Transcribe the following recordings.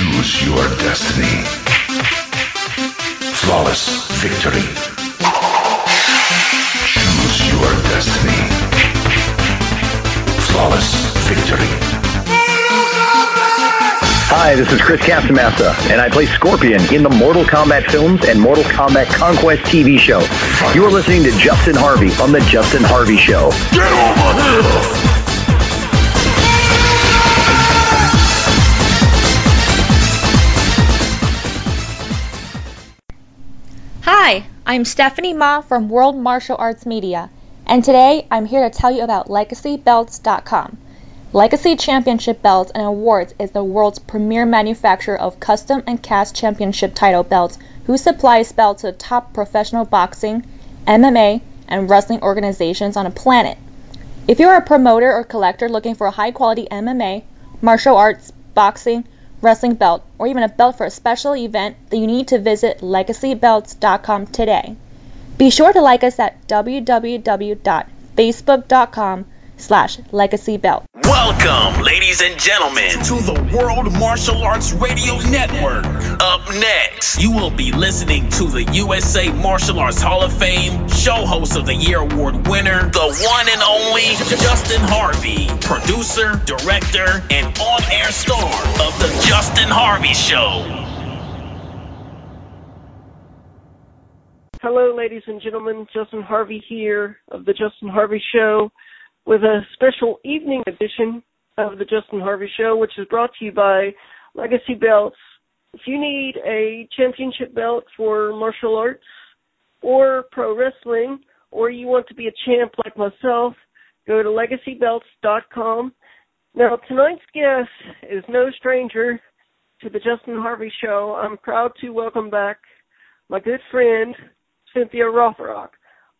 Choose your destiny. Flawless victory. Choose your destiny. Flawless victory. Hi, this is Chris Casamassa, and I play Scorpion in the Mortal Kombat films and Mortal Kombat Conquest TV show. You are listening to Justin Harvey on The Justin Harvey Show. Get over here! I'm Stephanie Ma from World Martial Arts Media, and today I'm here to tell you about LegacyBelts.com. Legacy Championship Belts and Awards is the world's premier manufacturer of custom and cast championship title belts who supplies belts to top professional boxing, MMA, and wrestling organizations on the planet. If you're a promoter or collector looking for high quality MMA, martial arts, boxing, wrestling belt, or even a belt for a special event, then you need to visit legacybelts.com today. Be sure to like us at www.facebook.com slash legacybelt. Welcome, ladies and gentlemen, to the World Martial Arts Radio Network. Up next, you will be listening to the USA Martial Arts Hall of Fame Show Host of the Year Award winner, the one and only Justin Harvey, producer, director, and on air star of The Justin Harvey Show. Hello, ladies and gentlemen. Justin Harvey here of The Justin Harvey Show with a special evening edition of the Justin Harvey Show, which is brought to you by Legacy Belts. If you need a championship belt for martial arts or pro wrestling, or you want to be a champ like myself, go to legacybelts.com. Now, tonight's guest is no stranger to the Justin Harvey Show. I'm proud to welcome back my good friend, Cynthia Rothrock.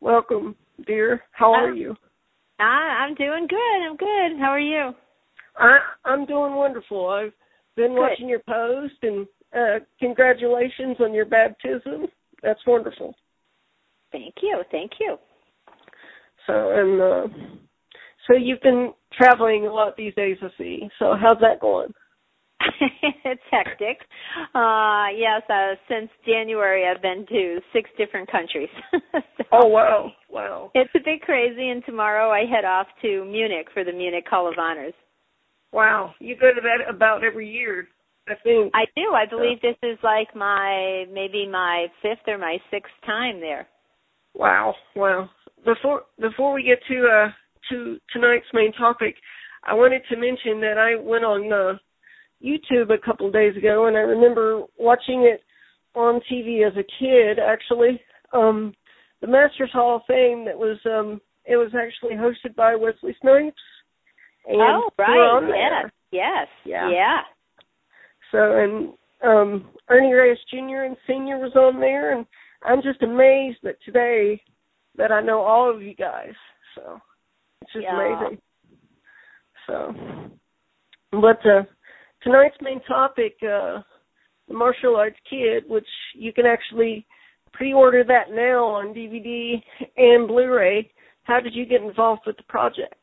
Welcome, dear. How are you? I, I'm doing good. I'm good. How are you? I I'm doing wonderful. I've been Good. watching your post and uh congratulations on your baptism. That's wonderful. Thank you. Thank you. So and uh so you've been traveling a lot these days I see. So how's that going? it's hectic. Uh yes, uh since January I've been to six different countries. So Oh wow. Wow. It's a bit crazy and tomorrow I head off to Munich for the Munich Hall of Honors. Wow. You go to that about every year, I think. I do. I believe this is like my maybe my fifth or my sixth time there. Wow, wow. Before before we get to uh to tonight's main topic, I wanted to mention that I went on uh YouTube a couple of days ago and I remember watching it on TV as a kid actually. Um the Masters Hall of Fame that was um it was actually hosted by Wesley Snipes. And oh, right. on. Yes. Yes. Yeah. Yeah. So and um Ernie Reyes Jr. and Senior was on there and I'm just amazed that today that I know all of you guys. So it's just Yeah. amazing. So but uh tonight's main topic, uh the martial arts kid, which you can actually pre order that now on DVD and Blu ray. How did you get involved with the project?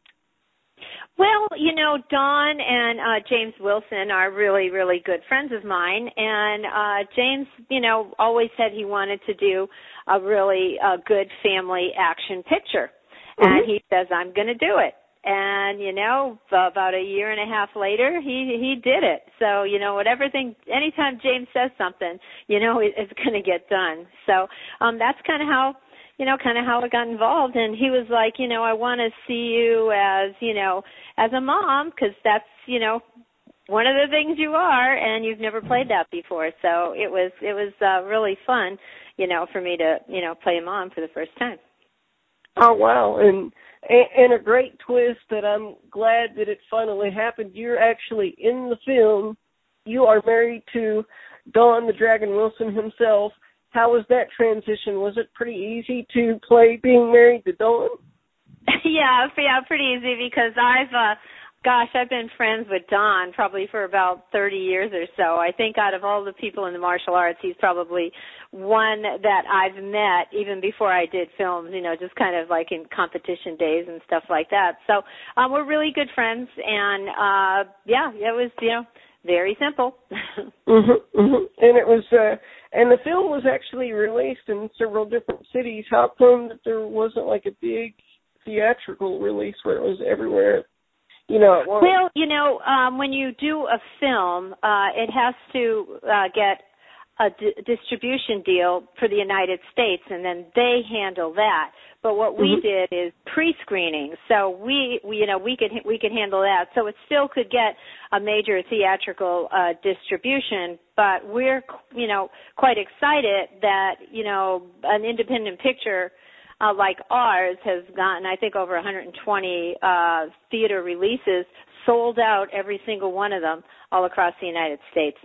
Well, you know, Don and uh James Wilson are really, really good friends of mine and uh James, you know, always said he wanted to do a really uh good family action picture. And Mhm. he says, I'm gonna do it. And, you know, about a year and a half later he he did it. So, you know, whatever thing anytime James says something, you know, it, it's gonna get done. So um that's kinda how you know, kind of how I got involved. And he was like, you know, I want to see you as, you know, as a mom because that's, you know, one of the things you are, and you've never played that before. So it was, it was uh, really fun, you know, for me to, you know, play a mom for the first time. Oh wow! And and, a great twist that I'm glad that it finally happened. You're actually in the film. You are married to Don the Dragon Wilson himself. How was that transition? Was it pretty easy to play being married to Don? yeah, yeah, pretty easy because I've uh gosh, I've been friends with Don probably for about 30 years or so. I think out of all the people in the martial arts, he's probably one that I've met even before I did films, you know, just kind of like in competition days and stuff like that. So, um we're really good friends and uh yeah, it was, you know, very simple. mhm, mhm. And it was uh and the film was actually released in several different cities. How come that there wasn't like a big theatrical release where it was everywhere you know well you know um when you do a film uh it has to uh get a d- distribution deal for the United States and then they handle that. But what we Mm-hmm. did is pre-screening. So we, we you know we could we could handle that. So it still could get a major theatrical uh distribution but we're you know quite excited that you know an independent picture uh, like ours has gotten, I think, over 120 uh, theater releases, sold out every single one of them all across the United States.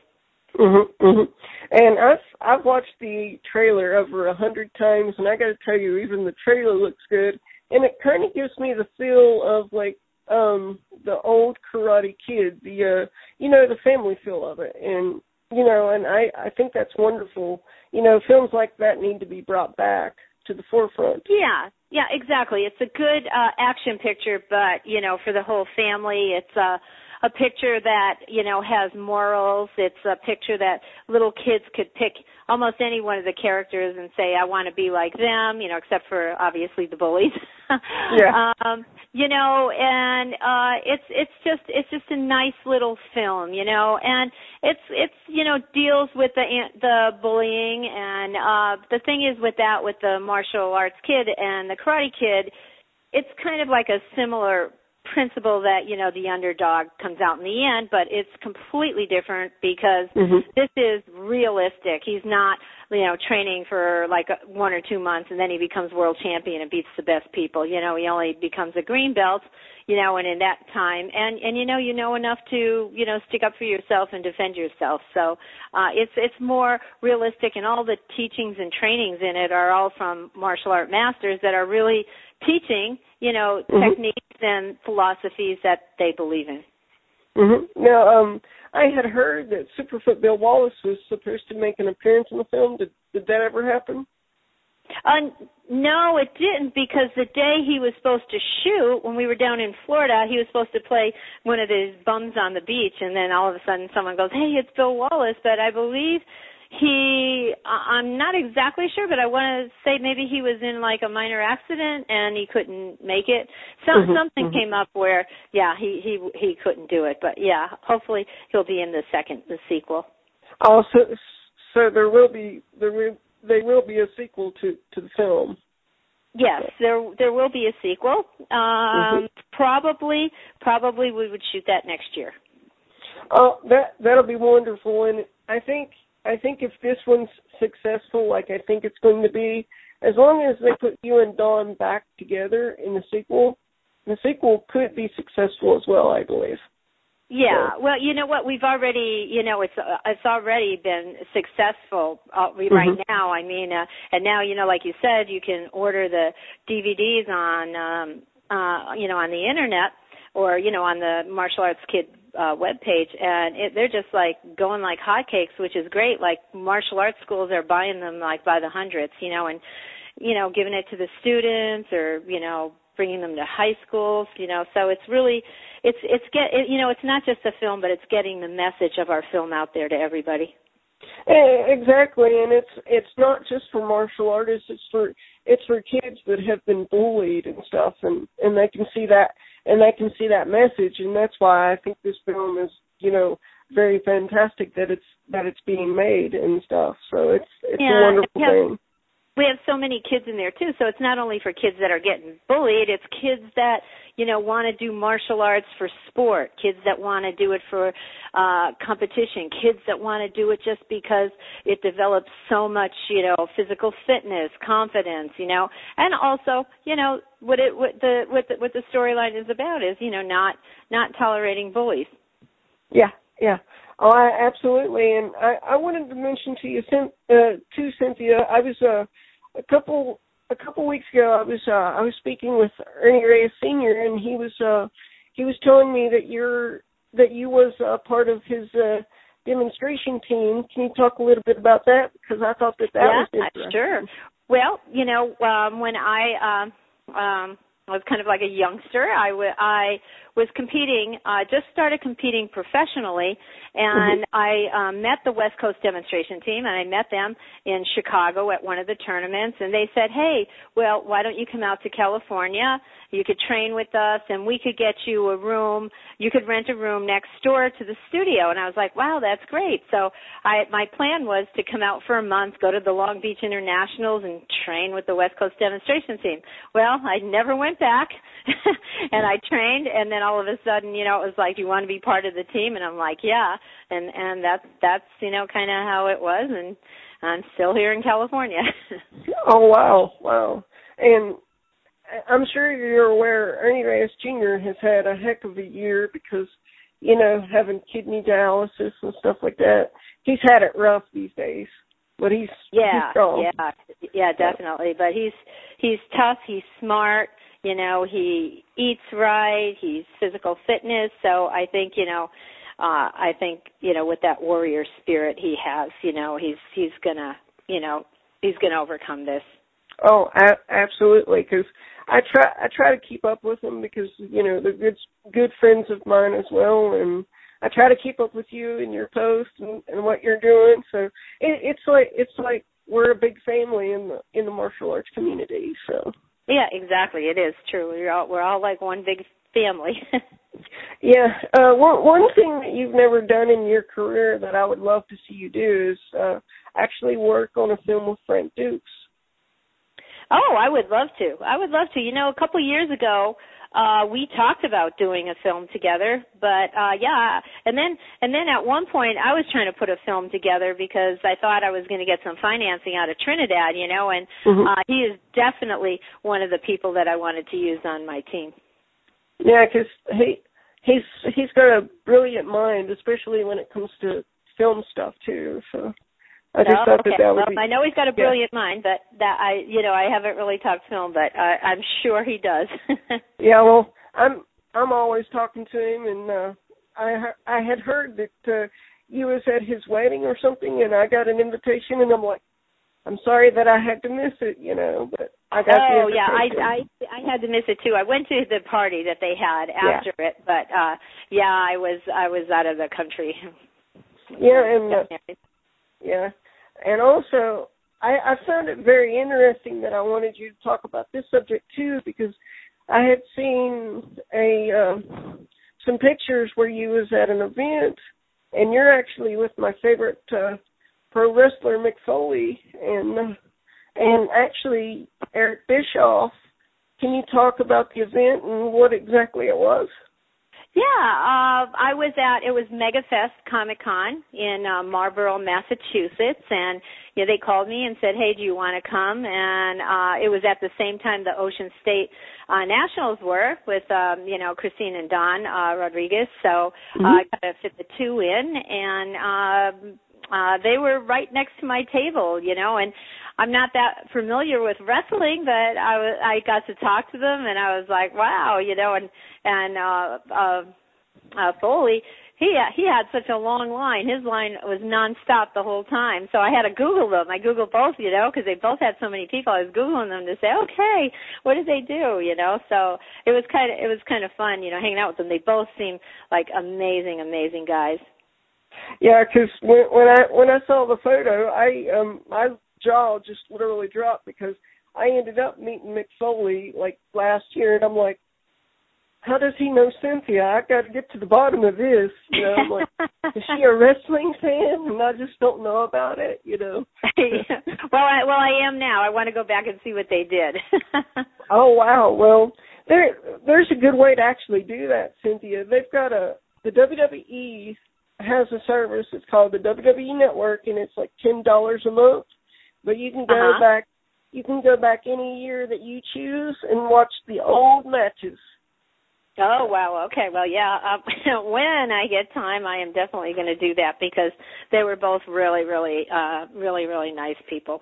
Mhm, mhm. And I've I've watched the trailer over a hundred times, and I got to tell you, even the trailer looks good, and it kind of gives me the feel of like um the old Karate Kid, the uh you know the family feel of it, and you know, and I I think that's wonderful. You know, films like that need to be brought back to the forefront. Yeah, yeah, exactly. It's a good uh, action picture, but you know, for the whole family, it's a a picture that you know has morals. It's a picture that little kids could pick almost any one of the characters and say, "I want to be like them," you know, except for obviously the bullies. Yeah. Um, you know, and uh it's it's just it's just a nice little film, you know, and it's it's you know deals with the the bullying and uh the thing is with that with the martial arts kid and the karate kid, it's kind of like a similar principle that you know the underdog comes out in the end but it's completely different because Mhm. this is realistic. He's not you know training for like a, one or two months and then he becomes world champion and beats the best people. You know he only becomes a green belt you know and in that time and and you know you know enough to you know stick up for yourself and defend yourself. So uh it's it's more realistic and all the teachings and trainings in it are all from martial art masters that are really teaching you know Mhm. techniques and philosophies that they believe in hmm Now, um, I had heard that Superfoot Bill Wallace was supposed to make an appearance in the film. Did did that ever happen? Uh, no, it didn't because the day he was supposed to shoot, when we were down in Florida, he was supposed to play one of his bums on the beach, and then all of a sudden someone goes, "Hey, it's Bill Wallace," but I believe he I'm not exactly sure, but I want to say maybe he was in like a minor accident and he couldn't make it. So Mhm, something mhm. came up where yeah, he he he couldn't do it, but yeah, hopefully he'll be in the second the sequel. Oh, so so there will be there will there will be a sequel to to the film. Yes, there there will be a sequel. Um probably probably we would shoot that next year. Oh, that that'll be wonderful, and I think I think if this one's successful, like I think it's going to be, as long as they put you and Don back together in the sequel, the sequel could be successful as well. I believe. Yeah, well, you know what? We've already, you know, it's uh, it's already been successful uh, right Mhm. now. I mean, uh, and now you know, like you said, you can order the DVDs on, um, uh, you know, on the internet or you know on the martial arts kid uh webpage and it, they're just like going like hotcakes which is great like martial arts schools are buying them like by the hundreds you know and you know giving it to the students or you know bringing them to high schools you know so it's really it's it's get it, you know it's not just a film but it's getting the message of our film out there to everybody Exactly, and it's it's not just for martial artists. It's for it's for kids that have been bullied and stuff, and and they can see that and they can see that message, and that's why I think this film is you know very fantastic that it's that it's being made and stuff. So it's it's a wonderful yeah. thing. We have so many kids in there too. So it's not only for kids that are getting bullied it's kids that you know want to do martial arts for sport kids that want to do it for uh competition kids that want to do it just because it develops so much you know physical fitness confidence you know. And also you know what it what the what the what the storyline is about is you know not not tolerating bullies. Yeah yeah Oh, I, absolutely. And I, I wanted to mention to you, uh, to Cynthia, I was uh, a couple a couple weeks ago. I was uh, I was speaking with Ernie Reyes Senior, and he was uh, he was telling me that you're that you was a part of his uh, demonstration team. Can you talk a little bit about that? Because I thought that that yeah, was interesting. sure. Well, you know, um, when I um, um, I was kind of like a youngster. I, w- I was competing, uh, just started competing professionally, and Mm-hmm. I um, met the West Coast demonstration team, and I met them in Chicago at one of the tournaments, and they said, "Hey, well, why don't you come out to California? You could train with us, and we could get you a room. You could rent a room next door to the studio." And I was like, "Wow, that's great!" So I, my plan was to come out for a month, go to the Long Beach Internationals, and train with the West Coast demonstration team. Well, I never went back, and I trained, and then all of a sudden, you know, it was like, "Do you want to be part of the team?" And I'm like, "Yeah." And and that's that's you know kind of how it was, and I'm still here in California. oh wow, wow! And I'm sure you're aware Ernie Reyes Jr. has had a heck of a year because you know having kidney dialysis and stuff like that. He's had it rough these days, but he's yeah he's strong. yeah yeah definitely. But he's he's tough. He's smart. You know, he eats right. He's physical fitness. So I think you know uh I think you know with that warrior spirit he has, you know, he's he's gonna you know he's gonna overcome this. Oh, a- absolutely. Because I try I try to keep up with him because you know they're good good friends of mine as well, and I try to keep up with you and your posts and, and what you're doing. So it, it's like it's like we're a big family in the in the martial arts community. So Yeah, exactly. It is true. We're all we're all like one big family. Yeah. Uh, one one thing that you've never done in your career that I would love to see you do is uh, actually work on a film with Frank Dux. Oh, I would love to. I would love to. You know, a couple years ago, uh we talked about doing a film together, but uh yeah, and then and then at one point I was trying to put a film together because I thought I was going to get some financing out of Trinidad, you know, and Mhm. uh he is definitely one of the people that I wanted to use on my team. Yeah, because he he's he's got a brilliant mind, especially when it comes to film stuff too. So I just oh, thought okay. that that would well, be. I know he's got a yeah. brilliant mind, but that I, you know, I haven't really talked film, but uh, I'm sure he does. Yeah, well, I'm I'm always talking to him, and uh, I I had heard that uh, you was at his wedding or something, and I got an invitation, and I'm like, I'm sorry that I had to miss it, you know, but I got the oh yeah. I I I had to miss it too. I went to the party that they had Yeah. after it, but uh yeah, I was I was out of the country. Yeah, and uh, yeah, and also I, I found it very interesting that I wanted you to talk about this subject too because I had seen a uh, some pictures where you was at an event and you're actually with my favorite uh, pro wrestler Mick Foley and uh, and actually Eric Bischoff. Can you talk about the event and what exactly it was? Yeah, uh, I was at it was MegaFest Comic Con in uh, Marlborough, Massachusetts, and you know, they called me and said, "Hey, do you want to come?" And uh, it was at the same time the Ocean State uh, Nationals were with um, you know Christine and Don uh, Rodriguez, so uh, I kind of fit the two in, and um, uh, they were right next to my table, you know, and I'm not that familiar with wrestling, but I was I got to talk to them, and I was like, wow, you know, and and uh, uh, uh, Foley, he he had such a long line. His line was nonstop the whole time. So I had to Google them. I Googled both, you know, because they both had so many people. I was googling them to say, okay, what did they do, you know? So it was kind of it was kind of fun, you know, hanging out with them. They both seem like amazing, amazing guys. Yeah, because when, when I when I saw the photo, I um my jaw just literally dropped because I ended up meeting Mick Foley like last year, and I'm like, how does he know Cynthia? I got to get to the bottom of this. You know, I'm like, is she a wrestling fan and I just don't know about it? You know. well, I well I am now. I want to go back and see what they did. oh wow. Well, there there's a good way to actually do that, Cynthia. They've got a the WWE has a service. It's called the WWE Network, and it's like ten dollars a month. But you can go uh-huh. back. You can go back any year that you choose and watch the old matches Oh wow, okay. Well, yeah. Um, when I get time, I am definitely going to do that because they were both really, really, uh really, really nice people.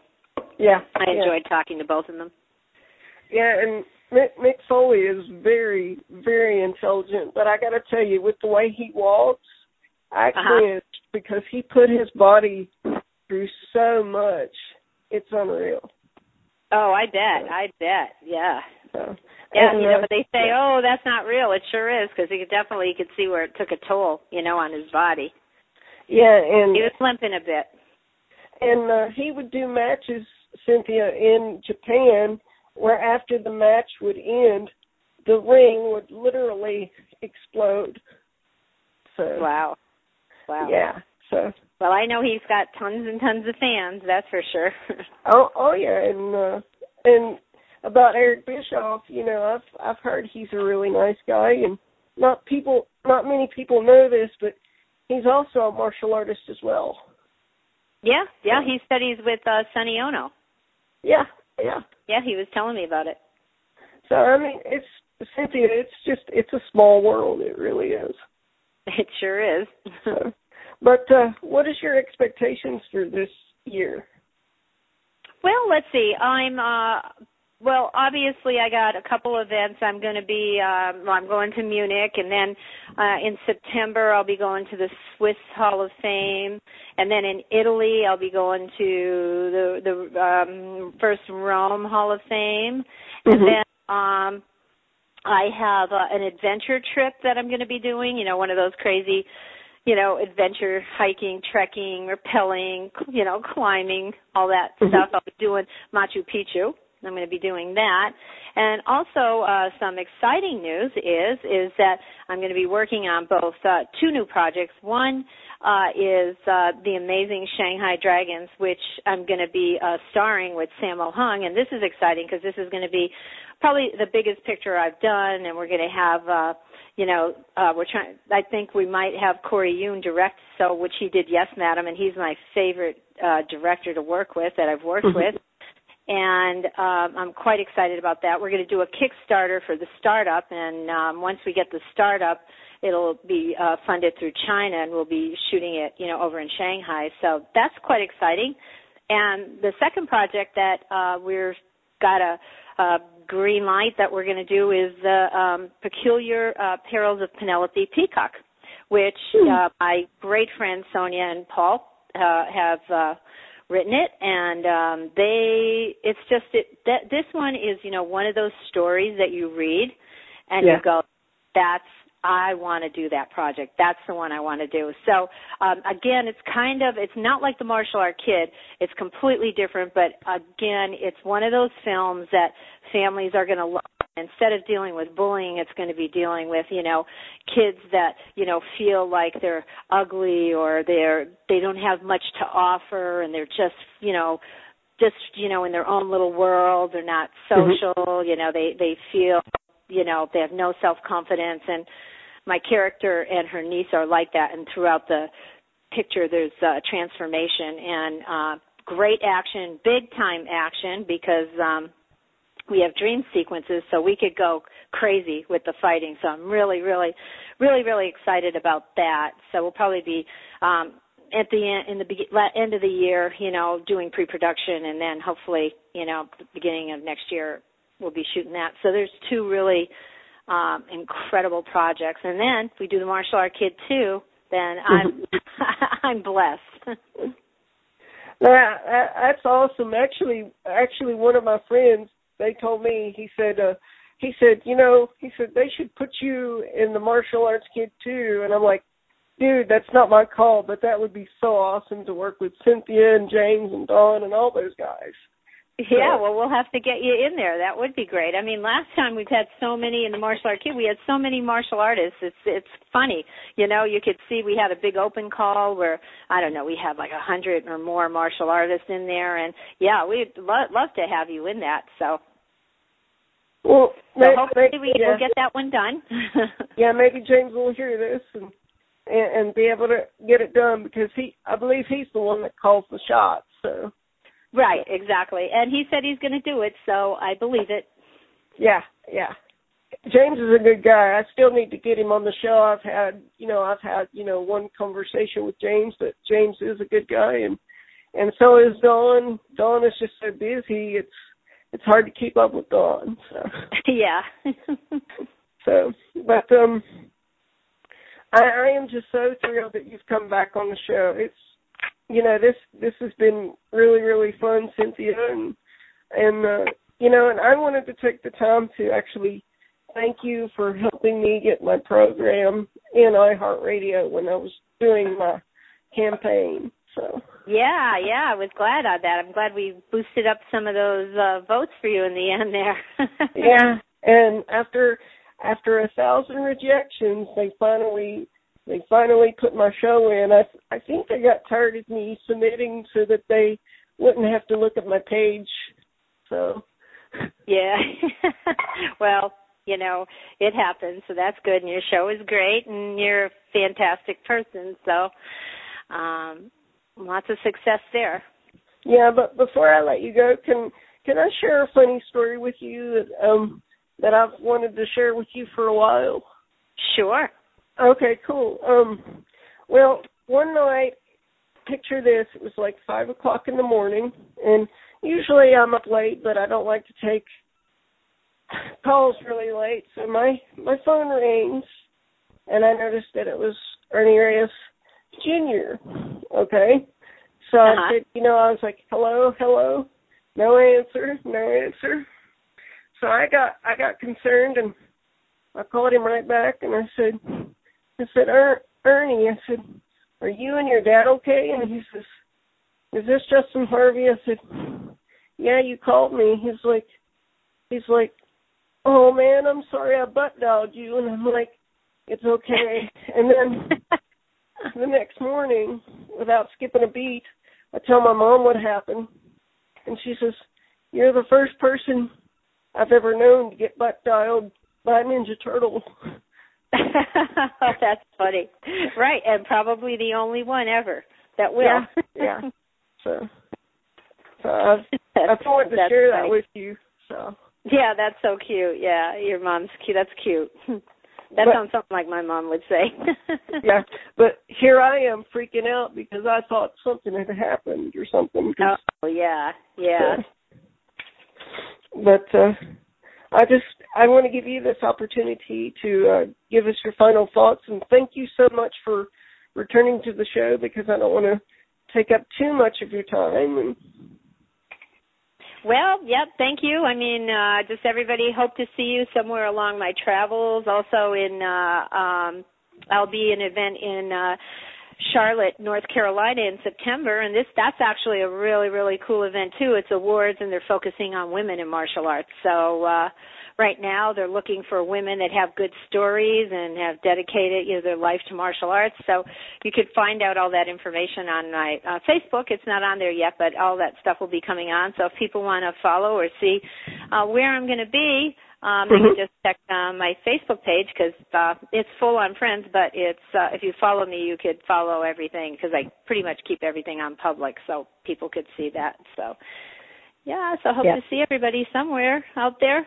Yeah, I yeah. enjoyed talking to both of them. Yeah, and Mick, Mick Foley is very, very intelligent. But I got to tell you, with the way he walks, actually, Uh-huh. because he put his body through so much. It's unreal. Oh, I bet. I bet. Yeah. So, Yeah, and, you know, but they say, "Oh, that's not real." It sure is because he could definitely you could see where it took a toll, you know, on his body. Yeah, and He was limping a bit. and uh, he would do matches, Cynthia, in Japan, where after the match would end, the ring would literally explode. So Wow. Wow. yeah, so Well, I know he's got tons and tons of fans. That's for sure. oh oh yeah, and uh, and about Eric Bischoff, you know, I've I've heard he's a really nice guy, and not people, not many people know this, but he's also a martial artist as well. yeah, yeah. He studies with uh Sonny Onoo. Yeah, yeah. Yeah, he was telling me about it. So I mean, it's Cynthia. It's just it's a small world. It really is. It sure is. So, but uh, what is your expectations for this year? Well, let's see. I'm uh well, obviously I got a couple events. I'm going to be um well, I'm going to Munich and then uh in September I'll be going to the Swiss Hall of Fame and then in Italy I'll be going to the the um first Rome Hall of Fame and Mhm. then um I have uh, an adventure trip that I'm going to be doing, you know, one of those crazy you know, adventure, hiking, trekking, rappelling, you know, climbing, all that Mhm. stuff. I'll be doing Machu Picchu. I'm going to be doing that. And also uh, some exciting news is is that I'm going to be working on both uh, two new projects. One uh, is uh, the amazing Shanghai Dragons, which I'm going to be uh, starring with Sammo Hung, and this is exciting because this is going to be probably the biggest picture I've done, and we're going to have. Uh, you know, uh, we're trying. I think we might have Corey Yuen direct, so which he did, yes, madam, and he's my favorite uh, director to work with that I've worked Mhm. with, and um, I'm quite excited about that. We're going to do a Kickstarter for the startup, and um, once we get the startup, it'll be uh, funded through China, and we'll be shooting it, you know, over in Shanghai. So that's quite exciting. And the second project that uh, we're got a, a green light that we're going to do is the um, Peculiar uh, Perils of Penelope Peacock, which uh, my great friends Sonia and Paul uh, have uh, written it, and um, they it's just it that this one is you know one of those stories that you read and Yeah. you go that's I want to do that project. That's the one I want to do. So um, again, it's kind of it's not like the martial art kid. It's completely different, but again, it's one of those films that families are going to love. Instead of dealing with bullying, it's going to be dealing with you know kids that you know feel like they're ugly or they're they don't have much to offer and they're just you know just you know in their own little world. They're not Mhm. social. You know they they feel you know they have no self confidence and my character and her niece are like that. And throughout the picture there's uh, transformation and uh great action big time action because um we have dream sequences so we could go crazy with the fighting. So i'm really really really really excited about that. So we'll probably be um at the end in the be- end of the year you know doing pre-production and then hopefully you know beginning of next year we'll be shooting that so there's two really um incredible projects and then if we do the martial art kid too then i'm i'm blessed that that's awesome. Actually, actually, one of my friends they told me he said uh, he said you know he said they should put you in the martial arts kid too, and I'm like, dude, that's not my call, but that would be so awesome to work with Cynthia and James and Don and all those guys. Yeah, well, we'll have to get you in there. That would be great. I mean, last time we've had so many in the martial art kid. We had so many martial artists. It's it's funny, you know. You could see we had a big open call where I don't know, we had like a hundred or more martial artists in there, and yeah, we'd lo- love to have you in that. So, Well, so may- hopefully we yeah. will get that one done. yeah, maybe James will hear this and, and and be able to get it done because he, I believe he's the one that calls the shots. So right, exactly. And he said he's going to do it, so I believe it. yeah, yeah. James is a good guy. I still need to get him on the show. I've had, you know, I've had, you know, one conversation with James, but James is a good guy, and and so is Don. Don is just so busy. It's it's hard to keep up with Don. So yeah. so, but um, I, I am just so thrilled that you've come back on the show. It's you know this this has been really really fun, Cynthia, and and uh, you know, and I wanted to take the time to actually thank you for helping me get my program in iHeartRadio when I was doing my campaign. So Yeah, yeah, I was glad of that. I'm glad we boosted up some of those uh votes for you in the end there. yeah, and after after a thousand rejections, they finally they finally put my show in. I I think they got tired of me submitting so that they wouldn't have to look at my page. So yeah. well, you know, it happens, so that's good. And your show is great, and you're a fantastic person. So, um, lots of success there. yeah, but before I let you go, can can I share a funny story with you that um that I've wanted to share with you for a while? Sure. Okay, cool. Um, well, one night, picture this: it was like five o'clock in the morning, and usually I'm up late, but I don't like to take calls really late. So my my phone rings, and I noticed that it was Ernie Reyes Jr. Okay, so Uh-huh. I said, you know, I was like, hello, hello, no answer, no answer. So I got I got concerned and I called him right back and I said, I said, er, Ernie, I said, are you and your dad okay? And he says, is this Justin Harvey? I said, yeah, you called me. He's like, he's like, oh man, I'm sorry I butt dialed you. And I'm like, it's okay. And then the next morning, without skipping a beat, I tell my mom what happened. And she says, you're the first person I've ever known to get butt dialed by a Ninja Turtle. That's funny. Right, and probably the only one ever that will. Yeah, yeah. So, so I, I That's- wanted to share funny. that with you. So, Yeah, that's so cute. Yeah, your mom's cute. That's cute. That But- sounds something like my mom would say. yeah. But here I am freaking out because I thought something had happened or something. Oh yeah, yeah. But uh, I just I want to give you this opportunity to uh, give us your final thoughts and thank you so much for returning to the show because I don't want to take up too much of your time and Well, yep, thank you. I mean, uh just everybody hope to see you somewhere along my travels. Also in uh um I'll be an event in uh Charlotte, North Carolina in September and this that's actually a really really cool event too. It's awards and they're focusing on women in martial arts. So uh right now they're looking for women that have good stories and have dedicated you know their life to martial arts. So you could find out all that information on my uh, Facebook. It's not on there yet, but all that stuff will be coming on. So if people want to follow or see uh, where I'm going to be, um, they can just check uh, my Facebook page because uh, it's full on friends. But it's uh, if you follow me, you could follow everything because I pretty much keep everything on public, so people could see that. So yeah, so hope Yeah. to see everybody somewhere out there.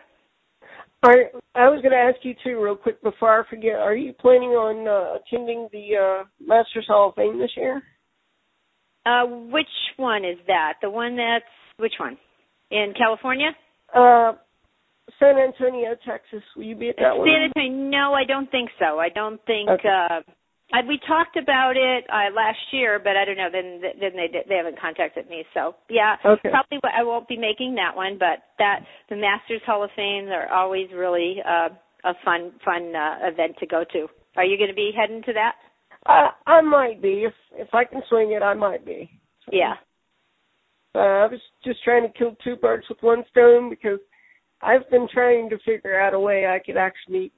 Are, I was going to ask you too, real quick, before I forget. Are you planning on uh, attending the uh, Masters Hall of Fame this year? Uh, which one is that? The one that's which one? In California? Uh, San Antonio, Texas. Will you be at that one? San Antonio? No, I don't think so. I don't think. Okay. uh I, we talked about it uh, last year, but I don't know. Then then they they haven't contacted me. So yeah, Okay. probably I won't be making that one. But that the Masters Hall of Fame are always really uh, a fun fun uh, event to go to. Are you going to be heading to that? I, I might be if if I can swing it. I might be. Yeah. Uh, I was just trying to kill two birds with one stone because I've been trying to figure out a way I could actually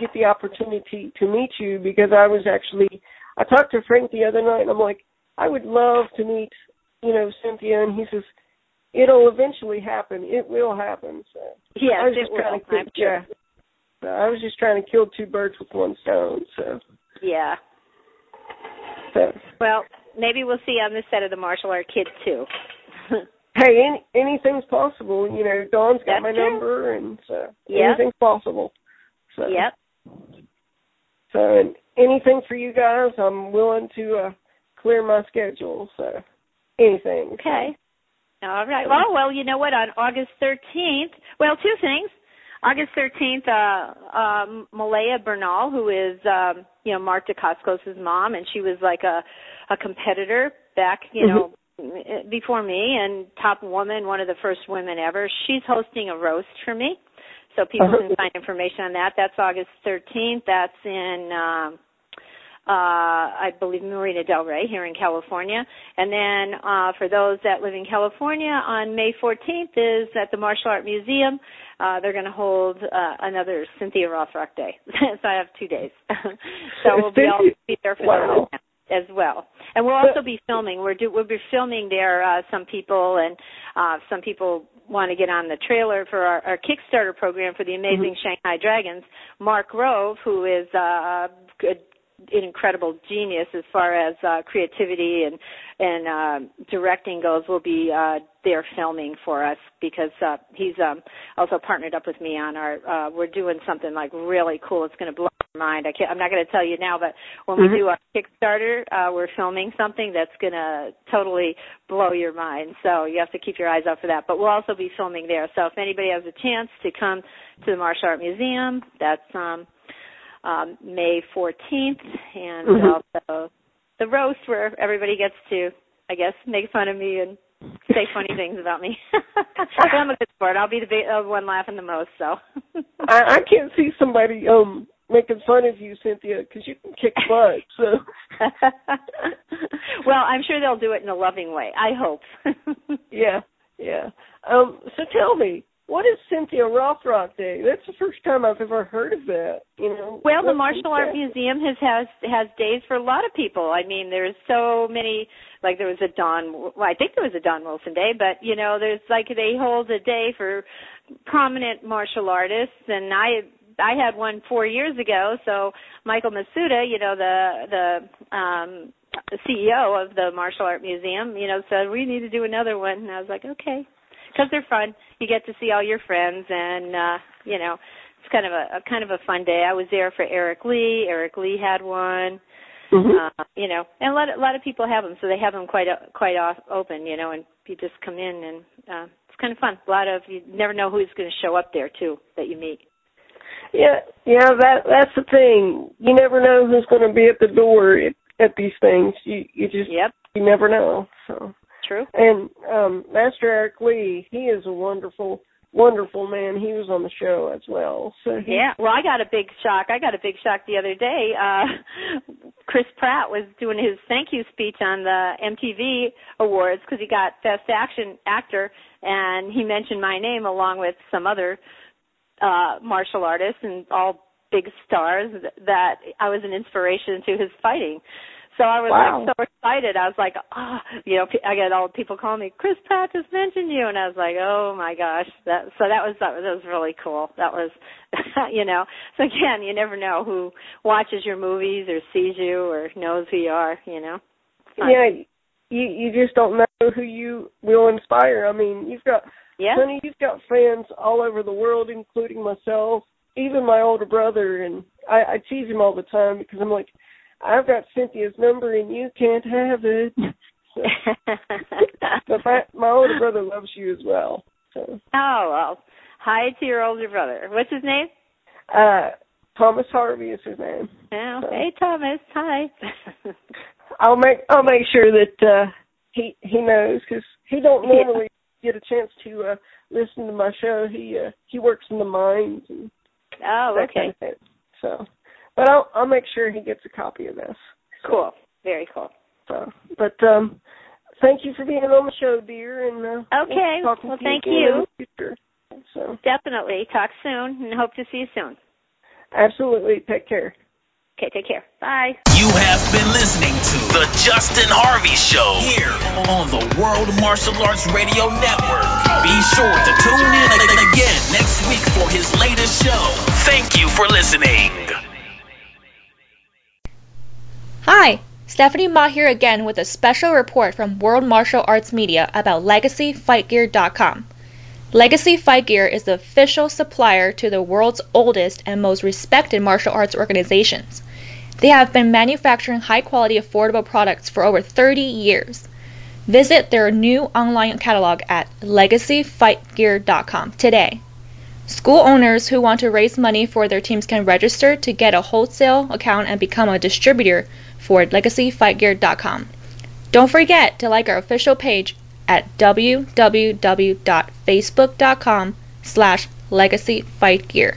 get the opportunity to meet you because I was actually I talked to Frank the other night and I'm like, I would love to meet, you know, Cynthia and he says, It'll eventually happen. It will happen. So yes, I was just trying to kill, yeah. So I was just trying to kill two birds with one stone, so Yeah. so Well, maybe we'll see on this set of the martial art kids too. hey, any, anything's possible. You know, Don's got That's my true. number, and so Yep. anything's possible. So yep. So and anything for you guys, I'm willing to uh clear my schedule. So anything. Okay. All right. Well, well, you know what? On August 13th, well, two things. August 13th, uh, um, Malia Bernal, who is, um, you know, Mark Dacascos' mom, and she was like a, a competitor back, you know, before me, and top woman, one of the first women ever. She's hosting a roast for me, so people can find information on that. That's August 13th. That's in. Um, uh, I believe Marina Del Rey here in California. And then uh, for those that live in California, on May 14th is at the Martial Art Museum. Uh, they're going to hold uh, another Cynthia Rothrock Day. so I have two days. so we'll be all be there for Wow. that as well. And we'll also be filming. We're do, we'll be filming there. Uh, some people and uh, some people want to get on the trailer for our, our Kickstarter program for the Amazing Shanghai Dragons. Mark Rove, who is uh, good an incredible genius as far as uh, creativity and and uh, directing goes will be uh, there filming for us because uh, he's um, also partnered up with me on our uh, we're doing something like really cool. It's going to blow mind. I can't, I'm not going to tell you now, but when we Mhm. do our Kickstarter, uh, we're filming something that's going to totally blow your mind. So you have to keep your eyes out for that. But we'll also be filming there. So if anybody has a chance to come to the Martial Art Museum, that's um, um, May 14th, and Mhm. also the roast where everybody gets to, I guess, make fun of me and say funny things about me. I'm a good sport. I'll be the uh, one laughing the most. So. I, I can't see somebody um making fun of you, Cynthia, because you can kick butt. So well, I'm sure they'll do it in a loving way. I hope. yeah, yeah. Um, so tell me, what is Cynthia Rothrock Day? That's the first time I've ever heard of that. You know. Well, the Martial Art Museum has has has days for a lot of people. I mean, there's so many. Like there was a Don. Well, I think there was a Don Wilson Day, but you know, there's like they hold a day for prominent martial artists, and I I had one four years ago. So Michael Matsuda, you know, the the um CEO of the Martial Art Museum, you know, said we need to do another one, and I was like, okay, because they're fun. You get to see all your friends, and uh, you know, it's kind of a, a kind of a fun day. I was there for Eric Lee. Eric Lee had one. Mhm. Uh, you know, and a lot of, a lot of people have them, so they have them quite o quite off, open. You know, and you just come in, and uh, it's kind of fun. A lot of you never know who's going to show up there too that you meet. Yeah, yeah. That that's the thing. You never know who's going to be at the door at, at these things. You you just Yep, you never know. So true. and um Master Eric Lee, he is a wonderful wonderful man. He was on the show as well. So he, Yeah. Well, I got a big shock. I got a big shock the other day. Uh Chris Pratt was doing his thank you speech on the MTV Awards because he got Best Action Actor, and he mentioned my name along with some other uh martial artists and all big stars that I was an inspiration to his fighting. So I was Wow. like so excited. I was like, oh, you know, I got all people calling me, Chris Pratt just mentioned you, and I was like, oh my gosh, that. So that was that was, that was really cool. That was, you know. So again, you never know who watches your movies or sees you or knows who you are. You know. Fun. yeah, you you just don't know who you will inspire. I mean, you've got Yeah. honey, you've got fans all over the world, including myself, even my older brother, and I, I tease him all the time because I'm like, I've got Cynthia's number and you can't have it. So, but my my older brother loves you as well. So oh well. Hi to your older brother. What's his name? uh Thomas Harvey is his name. Oh, hey Thomas. Hi. I'll make I'll make sure that uh he he knows because he don't Yeah. normally get a chance to uh listen to my show. He uh he works in the mines and oh, that okay. kind of. So, but I'll I'll make sure he gets a copy of this. Cool. Very cool. So, but um, thank you for being on the show, dear. And uh, Okay, well, to thank you. future. So Definitely. Talk soon and hope to see you soon. absolutely, take care. Okay, take care. Bye. You have been listening to The Justin Harvey Show here on the World Martial Arts Radio Network. Be sure to tune in again next week for his latest show. Thank you for listening. Hi, Stephanie Ma here again with a special report from World Martial Arts Media about LegacyFightGear.com. Legacy Fight Gear is the official supplier to the world's oldest and most respected martial arts organizations. They have been manufacturing high quality, affordable products for over 30 years. Visit their new online catalog at legacyfightgear.com today. School owners who want to raise money for their teams can register to get a wholesale account and become a distributor for legacyfightgear.com. Don't forget to like our official page at www.facebook.com slash legacyfightgear.